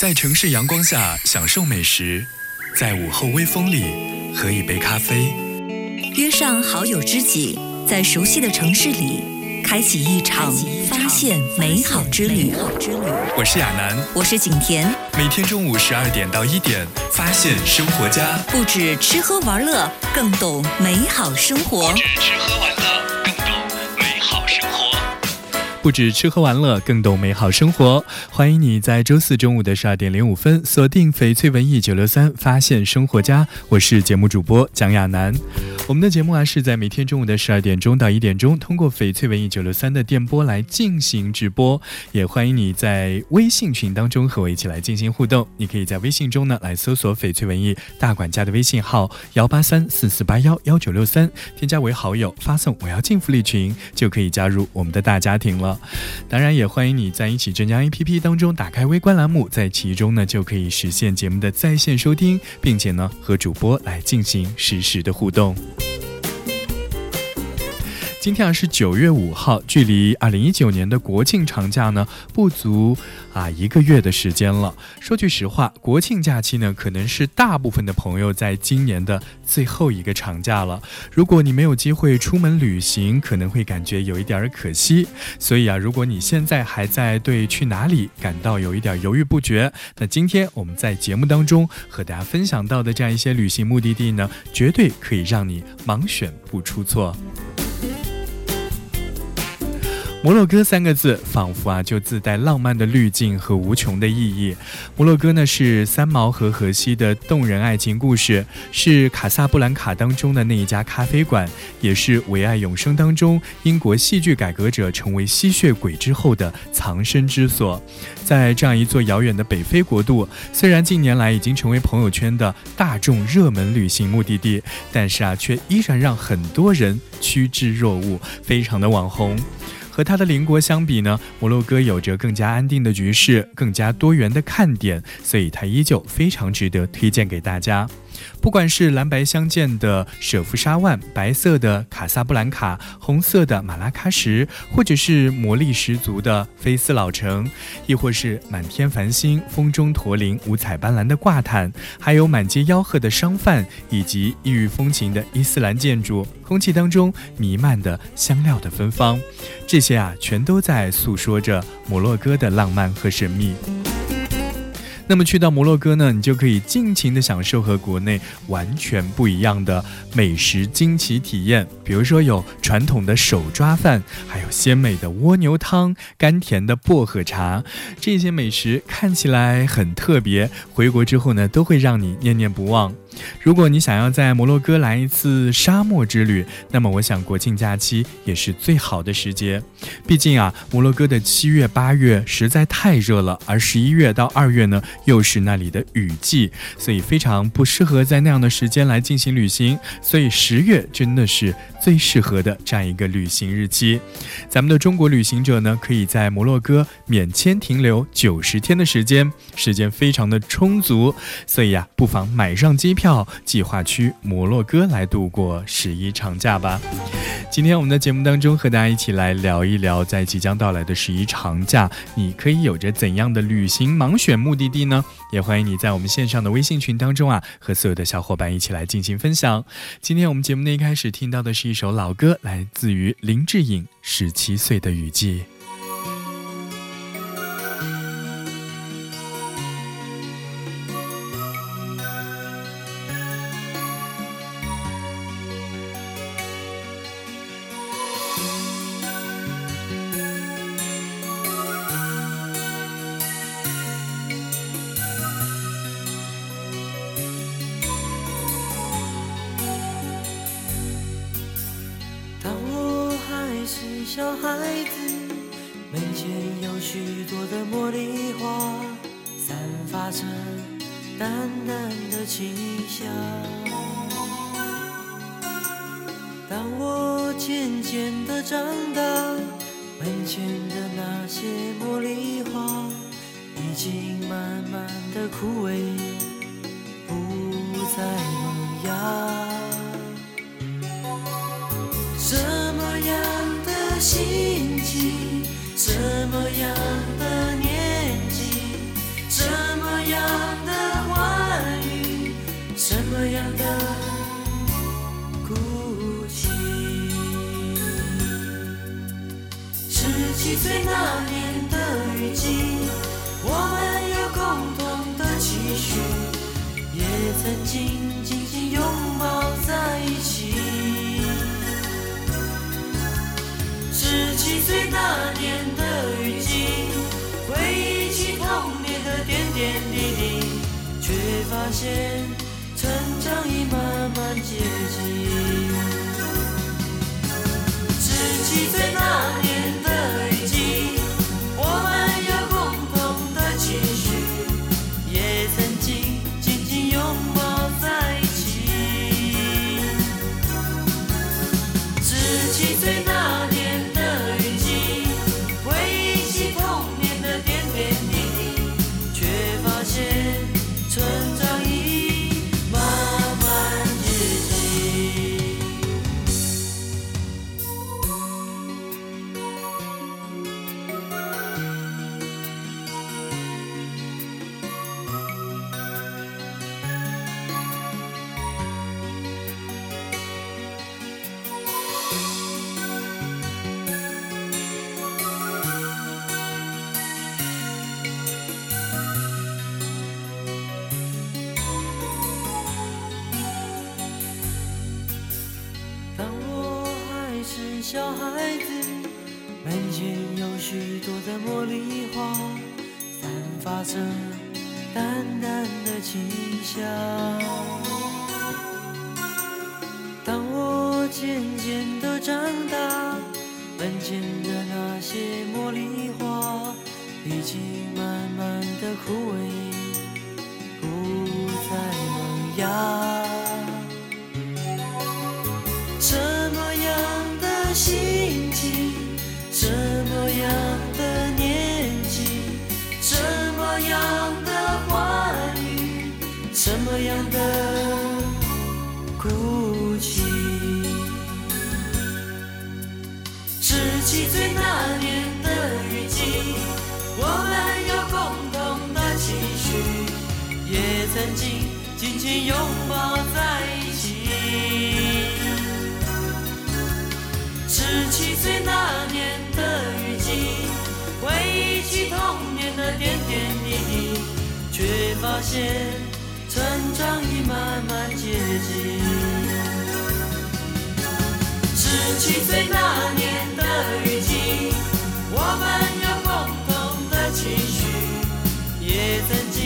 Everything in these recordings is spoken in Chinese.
在城市阳光下享受美食，在午后微风里喝一杯咖啡，约上好友知己，在熟悉的城市里开启一场发现美好之旅。我是亚楠，我是景甜，每天中午十二点到一点，发现生活家，不止吃喝玩乐，更懂美好生活。不止吃喝玩乐，更懂美好生活。不止吃喝玩乐，更懂美好生活。欢迎你在周四中午的十二点零五分锁定翡翠文艺九六三，发现生活家。我是节目主播蒋亚楠。我们的节目啊是在每天中午的十二点钟到一点钟，通过翡翠文艺九六三的电波来进行直播。也欢迎你在微信群当中和我一起来进行互动。你可以在微信中呢来搜索翡翠文艺大管家的微信号幺八三四四八幺幺九六三，添加为好友，发送我要进福利群，就可以加入我们的大家庭了。当然，也欢迎你在一起镇江 APP 当中打开微观栏目，在其中呢就可以实现节目的在线收听，并且呢和主播来进行实时的互动。今天啊是九月五号，距离二零一九年的国庆长假呢不足啊一个月的时间了。说句实话，国庆假期呢可能是大部分的朋友在今年的最后一个长假了。如果你没有机会出门旅行，可能会感觉有一点儿可惜。所以啊，如果你现在还在对去哪里感到有一点犹豫不决，那今天我们在节目当中和大家分享到的这样一些旅行目的地呢，绝对可以让你盲选不出错。摩洛哥三个字，仿佛啊就自带浪漫的滤镜和无穷的意义。摩洛哥呢是三毛和荷西的动人爱情故事，是卡萨布兰卡当中的那一家咖啡馆，也是《唯爱永生》当中英国戏剧改革者成为吸血鬼之后的藏身之所。在这样一座遥远的北非国度，虽然近年来已经成为朋友圈的大众热门旅行目的地，但是啊却依然让很多人趋之若鹜，非常的网红。和他的邻国相比呢，摩洛哥有着更加安定的局势，更加多元的看点，所以它依旧非常值得推荐给大家。不管是蓝白相间的舍夫沙万、白色的卡萨布兰卡、红色的马拉喀什，或者是魔力十足的菲斯老城，亦或是满天繁星、风中驼铃、五彩斑斓的挂毯，还有满街吆喝的商贩，以及异域风情的伊斯兰建筑，空气当中弥漫的香料的芬芳，这些啊，全都在诉说着摩洛哥的浪漫和神秘。那么去到摩洛哥呢，你就可以尽情的享受和国内完全不一样的美食惊奇体验。比如说有传统的手抓饭，还有鲜美的蜗牛汤、甘甜的薄荷茶，这些美食看起来很特别，回国之后呢，都会让你念念不忘。如果你想要在摩洛哥来一次沙漠之旅，那么我想国庆假期也是最好的时节。毕竟啊，摩洛哥的七月、八月实在太热了，而十一月到二月呢，又是那里的雨季，所以非常不适合在那样的时间来进行旅行。所以十月真的是最适合的这样一个旅行日期。咱们的中国旅行者呢，可以在摩洛哥免签停留九十天的时间，时间非常的充足。所以啊，不妨买上机票票，计划去摩洛哥来度过十一长假吧。今天我们的节目当中，和大家一起来聊一聊，在即将到来的十一长假，你可以有着怎样的旅行盲选目的地呢？也欢迎你在我们线上的微信群当中啊，和所有的小伙伴一起来进行分享。今天我们节目的一开始听到的是一首老歌，来自于林志颖《十七岁的雨季》。发着淡淡的清香。当我渐渐的长大，门前的那些茉莉花已经慢慢的枯萎，不再萌芽。什么样的心情，什么样七岁那年的雨季，我们有共同的期许，也曾经紧紧拥抱在一起。十七岁那年的雨季，回忆起童年的点点滴滴，却发现成长已慢慢接近。十七岁那年发着淡淡的清香。拥抱在一起。十七岁那年的雨季，回忆起童年的点点滴滴，却发现成长已慢慢接近。十七岁那年的雨季，我们有共同的期许，也曾经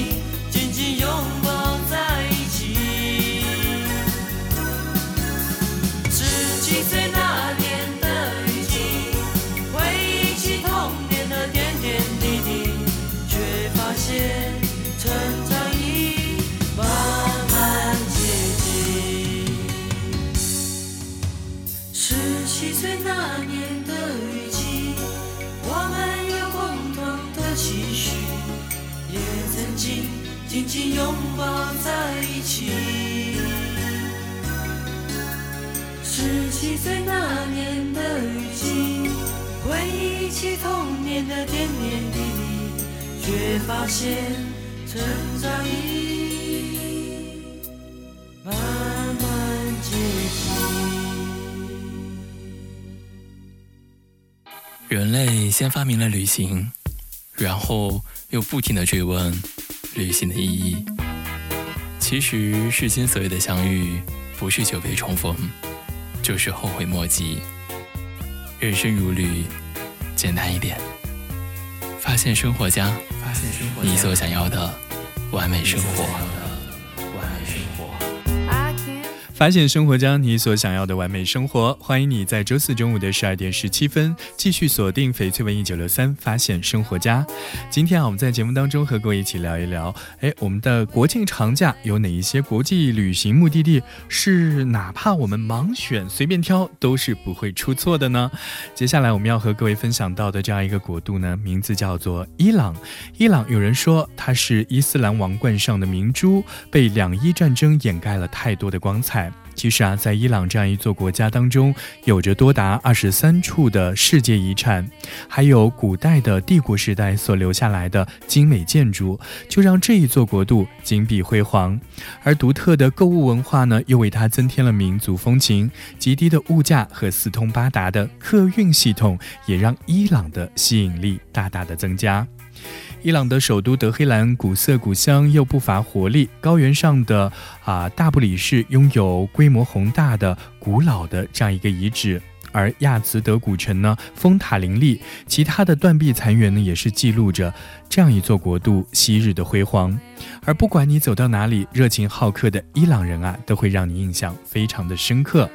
十七七岁那年的雨季，回忆起童年的点点滴滴，却发现成长已慢慢接近。人类先发明了旅行，然后又不停的追问旅行的意义。其实世间所有的相遇，不是久别重逢，就是后悔莫及。人生如旅，简单一点。发现生活家，发现生活你所想要的完美生活。发现生活家你所想要的完美生活，欢迎你在周四中午的十二点十七分继续锁定翡翠文艺九六三，发现生活家。今天啊，我们在节目当中和各位一起聊一聊，哎，我们的国庆长假有哪一些国际旅行目的地是哪怕我们盲选随便挑都是不会出错的呢？接下来我们要和各位分享到的这样一个国度呢，名字叫做伊朗。伊朗有人说它是伊斯兰王冠上的明珠，被两伊战争掩盖了太多的光彩。其实啊，在伊朗这样一座国家当中，有着多达二十三处的世界遗产，还有古代的帝国时代所留下来的精美建筑，就让这一座国度金碧辉煌。而独特的购物文化呢，又为它增添了民族风情。极低的物价和四通八达的客运系统，也让伊朗的吸引力大大的增加。伊朗的首都德黑兰古色古香又不乏活力，高原上的啊大布里市拥有规模宏大的古老的这样一个遗址，而亚兹德古城呢风塔林立，其他的断壁残垣呢也是记录着这样一座国度昔日的辉煌。而不管你走到哪里，热情好客的伊朗人啊都会让你印象非常的深刻。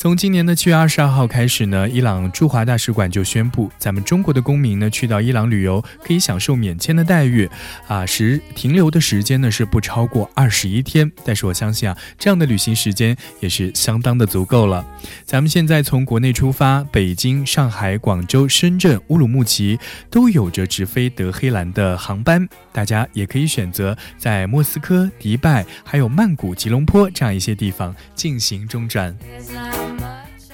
从今年的七月二十二号开始呢，伊朗驻华大使馆就宣布，咱们中国的公民呢去到伊朗旅游可以享受免签的待遇，啊，时停留的时间呢是不超过二十一天。但是我相信啊，这样的旅行时间也是相当的足够了。咱们现在从国内出发，北京、上海、广州、深圳、乌鲁木齐都有着直飞德黑兰的航班，大家也可以选择在莫斯科、迪拜、还有曼谷、吉隆坡这样一些地方进行中转。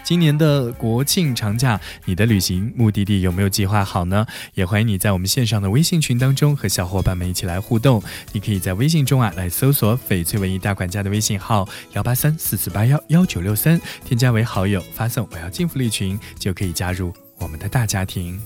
今年的国庆长假，你的旅行目的地有没有计划好呢？也欢迎你在我们线上的微信群当中和小伙伴们一起来互动。你可以在微信中啊来搜索“翡翠文艺大管家”的微信号幺八三四四八幺幺九六三，添加为好友，发送“我要进福利群”，就可以加入我们的大家庭。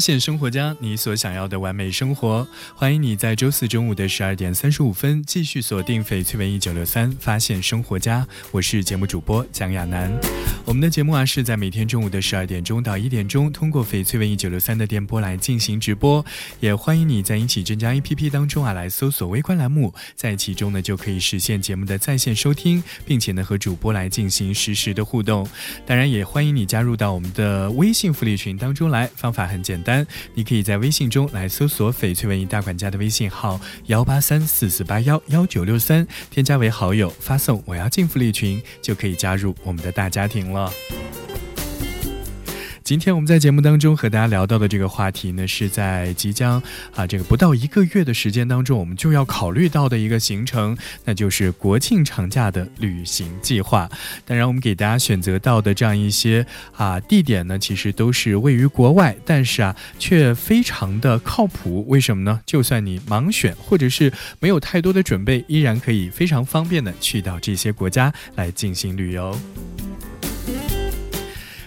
现生活家，你所想要的完美生活。欢迎你在周四中午的十二点三十五分继续锁定翡翠文艺九六三，发现生活家。我是节目主播蒋亚楠。我们的节目啊是在每天中午的十二点钟到一点钟，通过翡翠文艺九六三的电波来进行直播。也欢迎你在一起镇江 APP 当中啊来搜索微观栏目，在其中呢就可以实现节目的在线收听，并且呢和主播来进行实时的互动。当然也欢迎你加入到我们的微信福利群当中来，方法很简单，你可以在微信中来搜索翡翠文艺大管家的微信号幺八三四四八幺幺九六三，添加为好友，发送我要进福利群，就可以加入我们的大家庭了。今天我们在节目当中和大家聊到的这个话题呢，是在即将啊这个不到一个月的时间当中，我们就要考虑到的一个行程，那就是国庆长假的旅行计划。当然，我们给大家选择到的这样一些啊地点呢，其实都是位于国外，但是啊却非常的靠谱。为什么呢？就算你盲选或者是没有太多的准备，依然可以非常方便的去到这些国家来进行旅游。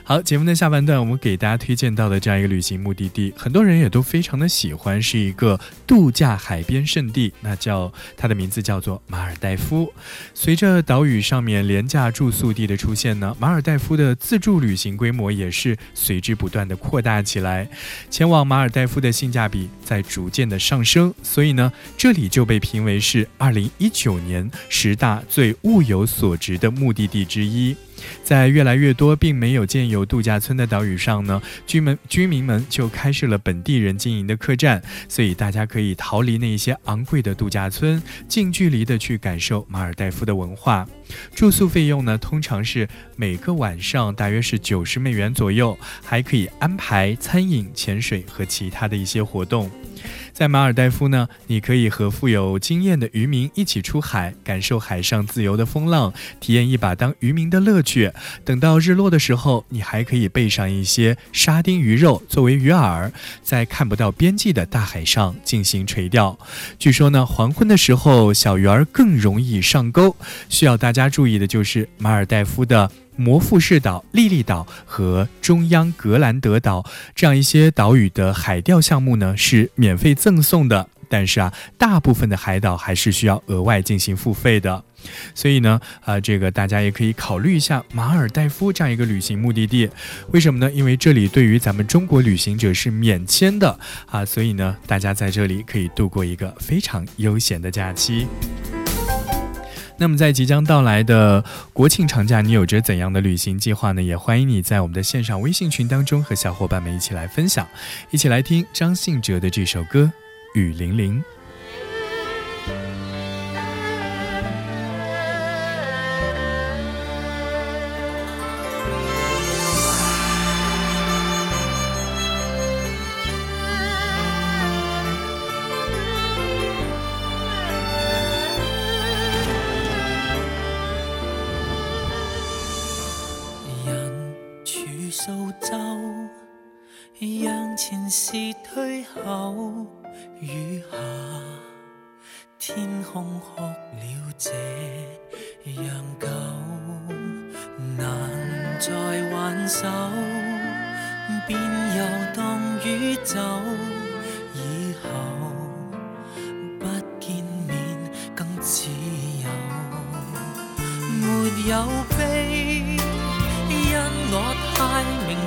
好，节目的下半段，我们给大家推荐到的这样一个旅行目的地，很多人也都非常的喜欢，是一个度假海边胜地，那叫它的名字叫做马尔代夫。随着岛屿上面廉价住宿地的出现呢，马尔代夫的自助旅行规模也是随之不断的扩大起来。前往马尔代夫的性价比在逐渐的上升，所以呢，这里就被评为是二零一九年十大最物有所值的目的地之一。在越来越多并没有建有度假村的岛屿上呢，居民居民们就开设了本地人经营的客栈，所以大家可以逃离那些昂贵的度假村，近距离的去感受马尔代夫的文化。住宿费用呢，通常是每个晚上大约是九十美元左右，还可以安排餐饮、潜水和其他的一些活动。在马尔代夫呢，你可以和富有经验的渔民一起出海，感受海上自由的风浪，体验一把当渔民的乐趣。等到日落的时候，你还可以备上一些沙丁鱼肉作为鱼饵，在看不到边际的大海上进行垂钓。据说呢，黄昏的时候小鱼儿更容易上钩。需要大家大家注意的就是马尔代夫的。摩富士岛、莉莉岛和中央格兰德岛这样一些岛屿的海钓项目呢是免费赠送的，但是啊，大部分的海岛还是需要额外进行付费的。所以呢，啊，这个大家也可以考虑一下马尔代夫这样一个旅行目的地。为什么呢？因为这里对于咱们中国旅行者是免签的啊，所以呢，大家在这里可以度过一个非常悠闲的假期。那么，在即将到来的国庆长假，你有着怎样的旅行计划呢？也欢迎你在我们的线上微信群当中和小伙伴们一起来分享，一起来听张信哲的这首歌《雨霖铃》。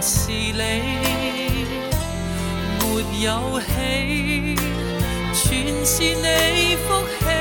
是你；没有喜，全是你福气。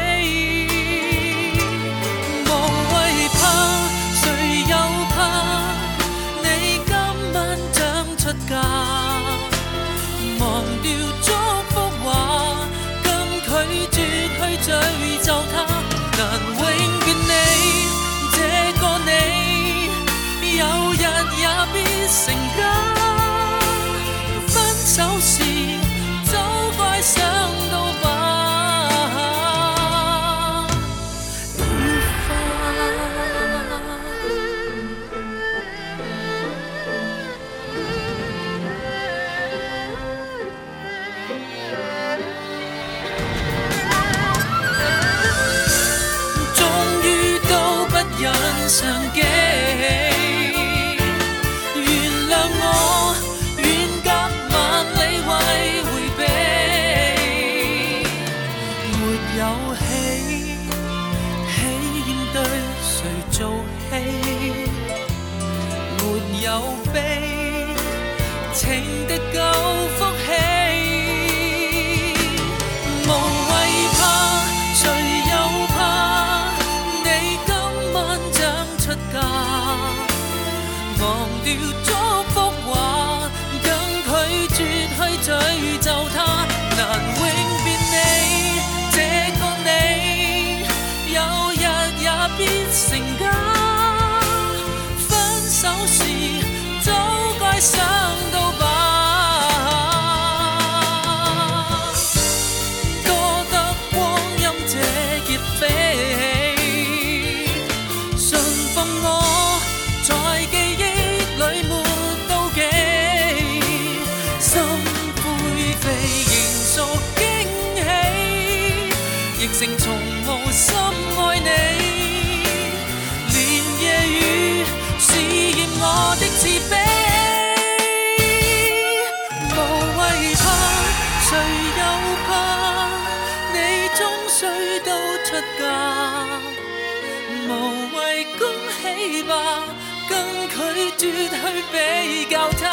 绝去比較他，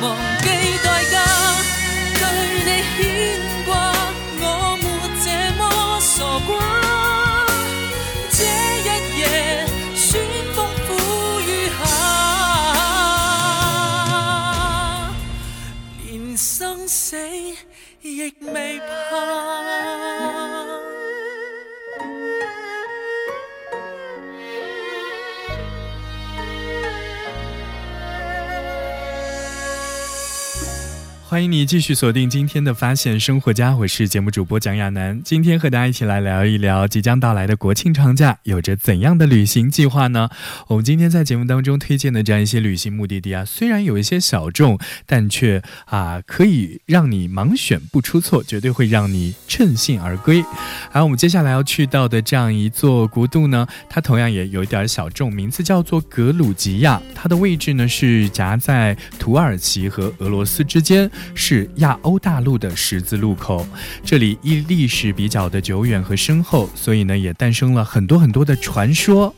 忘記代價，對你牽掛，我沒這麼傻瓜。這一夜，旋風苦雨下，連生死亦未怕。欢迎你继续锁定今天的发现生活家，我是节目主播蒋亚楠。今天和大家一起来聊一聊即将到来的国庆长假，有着怎样的旅行计划呢？我们今天在节目当中推荐的这样一些旅行目的地啊，虽然有一些小众，但却啊可以让你盲选不出错，绝对会让你趁兴而归。而我们接下来要去到的这样一座国度呢，它同样也有一点小众，名字叫做格鲁吉亚，它的位置呢是夹在土耳其和俄罗斯之间。是亚欧大陆的十字路口，这里因历史比较的久远和深厚，所以呢也诞生了很多很多的传说。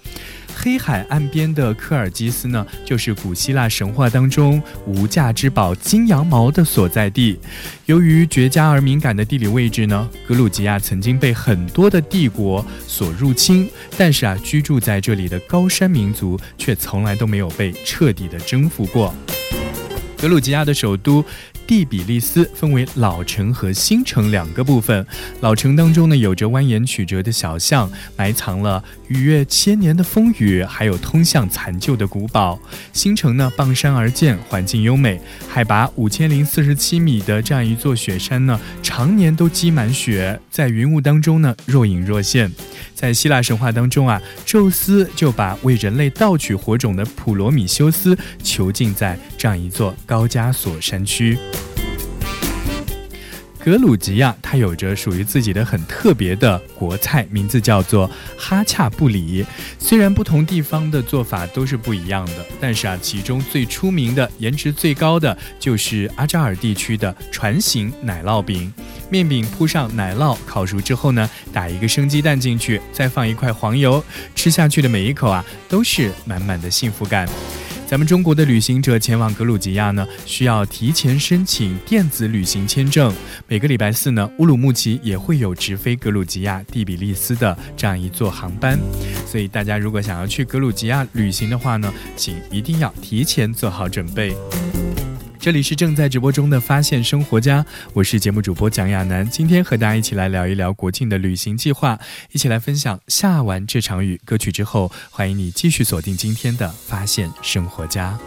黑海岸边的科尔基斯呢，就是古希腊神话当中无价之宝金羊毛的所在地。由于绝佳而敏感的地理位置呢，格鲁吉亚曾经被很多的帝国所入侵，但是啊，居住在这里的高山民族却从来都没有被彻底的征服过。格鲁吉亚的首都。蒂比利斯分为老城和新城两个部分。老城当中呢，有着蜿蜒曲折的小巷，埋藏了逾越千年的风雨，还有通向残旧的古堡。新城呢，傍山而建，环境优美，海拔五千零四十七米的这样一座雪山呢，常年都积满雪，在云雾当中呢，若隐若现。在希腊神话当中啊，宙斯就把为人类盗取火种的普罗米修斯囚禁在这样一座高加索山区。格鲁吉亚，它有着属于自己的很特别的国菜，名字叫做哈恰布里。虽然不同地方的做法都是不一样的，但是啊，其中最出名的、颜值最高的就是阿扎尔地区的船形奶酪饼。面饼铺上奶酪，烤熟之后呢，打一个生鸡蛋进去，再放一块黄油，吃下去的每一口啊，都是满满的幸福感。咱们中国的旅行者前往格鲁吉亚呢，需要提前申请电子旅行签证。每个礼拜四呢，乌鲁木齐也会有直飞格鲁吉亚蒂比利斯的这样一座航班。所以大家如果想要去格鲁吉亚旅行的话呢，请一定要提前做好准备。这里是正在直播中的发现生活家，我是节目主播蒋亚楠。今天和大家一起来聊一聊国庆的旅行计划，一起来分享下完这场雨歌曲之后，欢迎你继续锁定今天的发现生活家。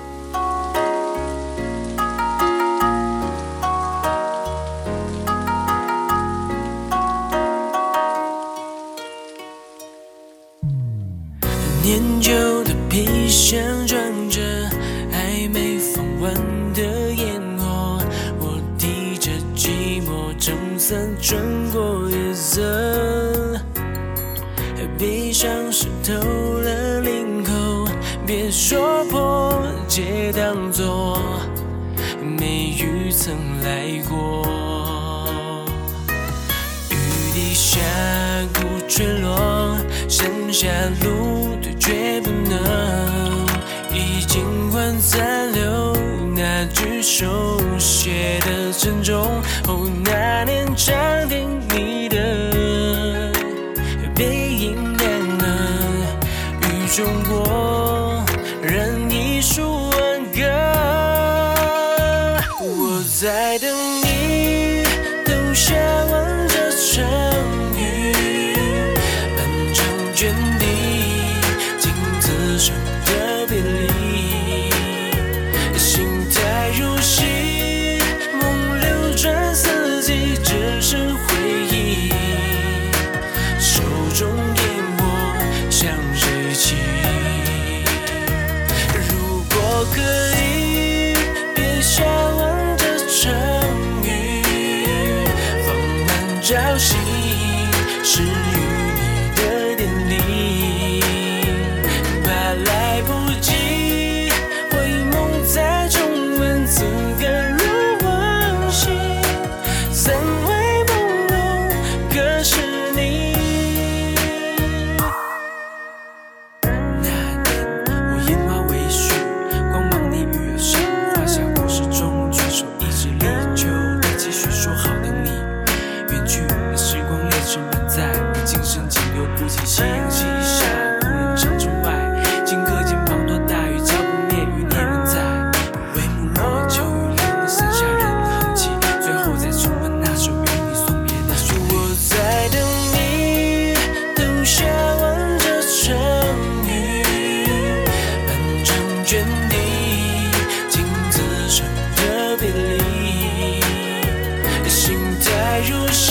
那句手写的珍重。哦，那年长亭你的背影亮了，雨中过，如洗，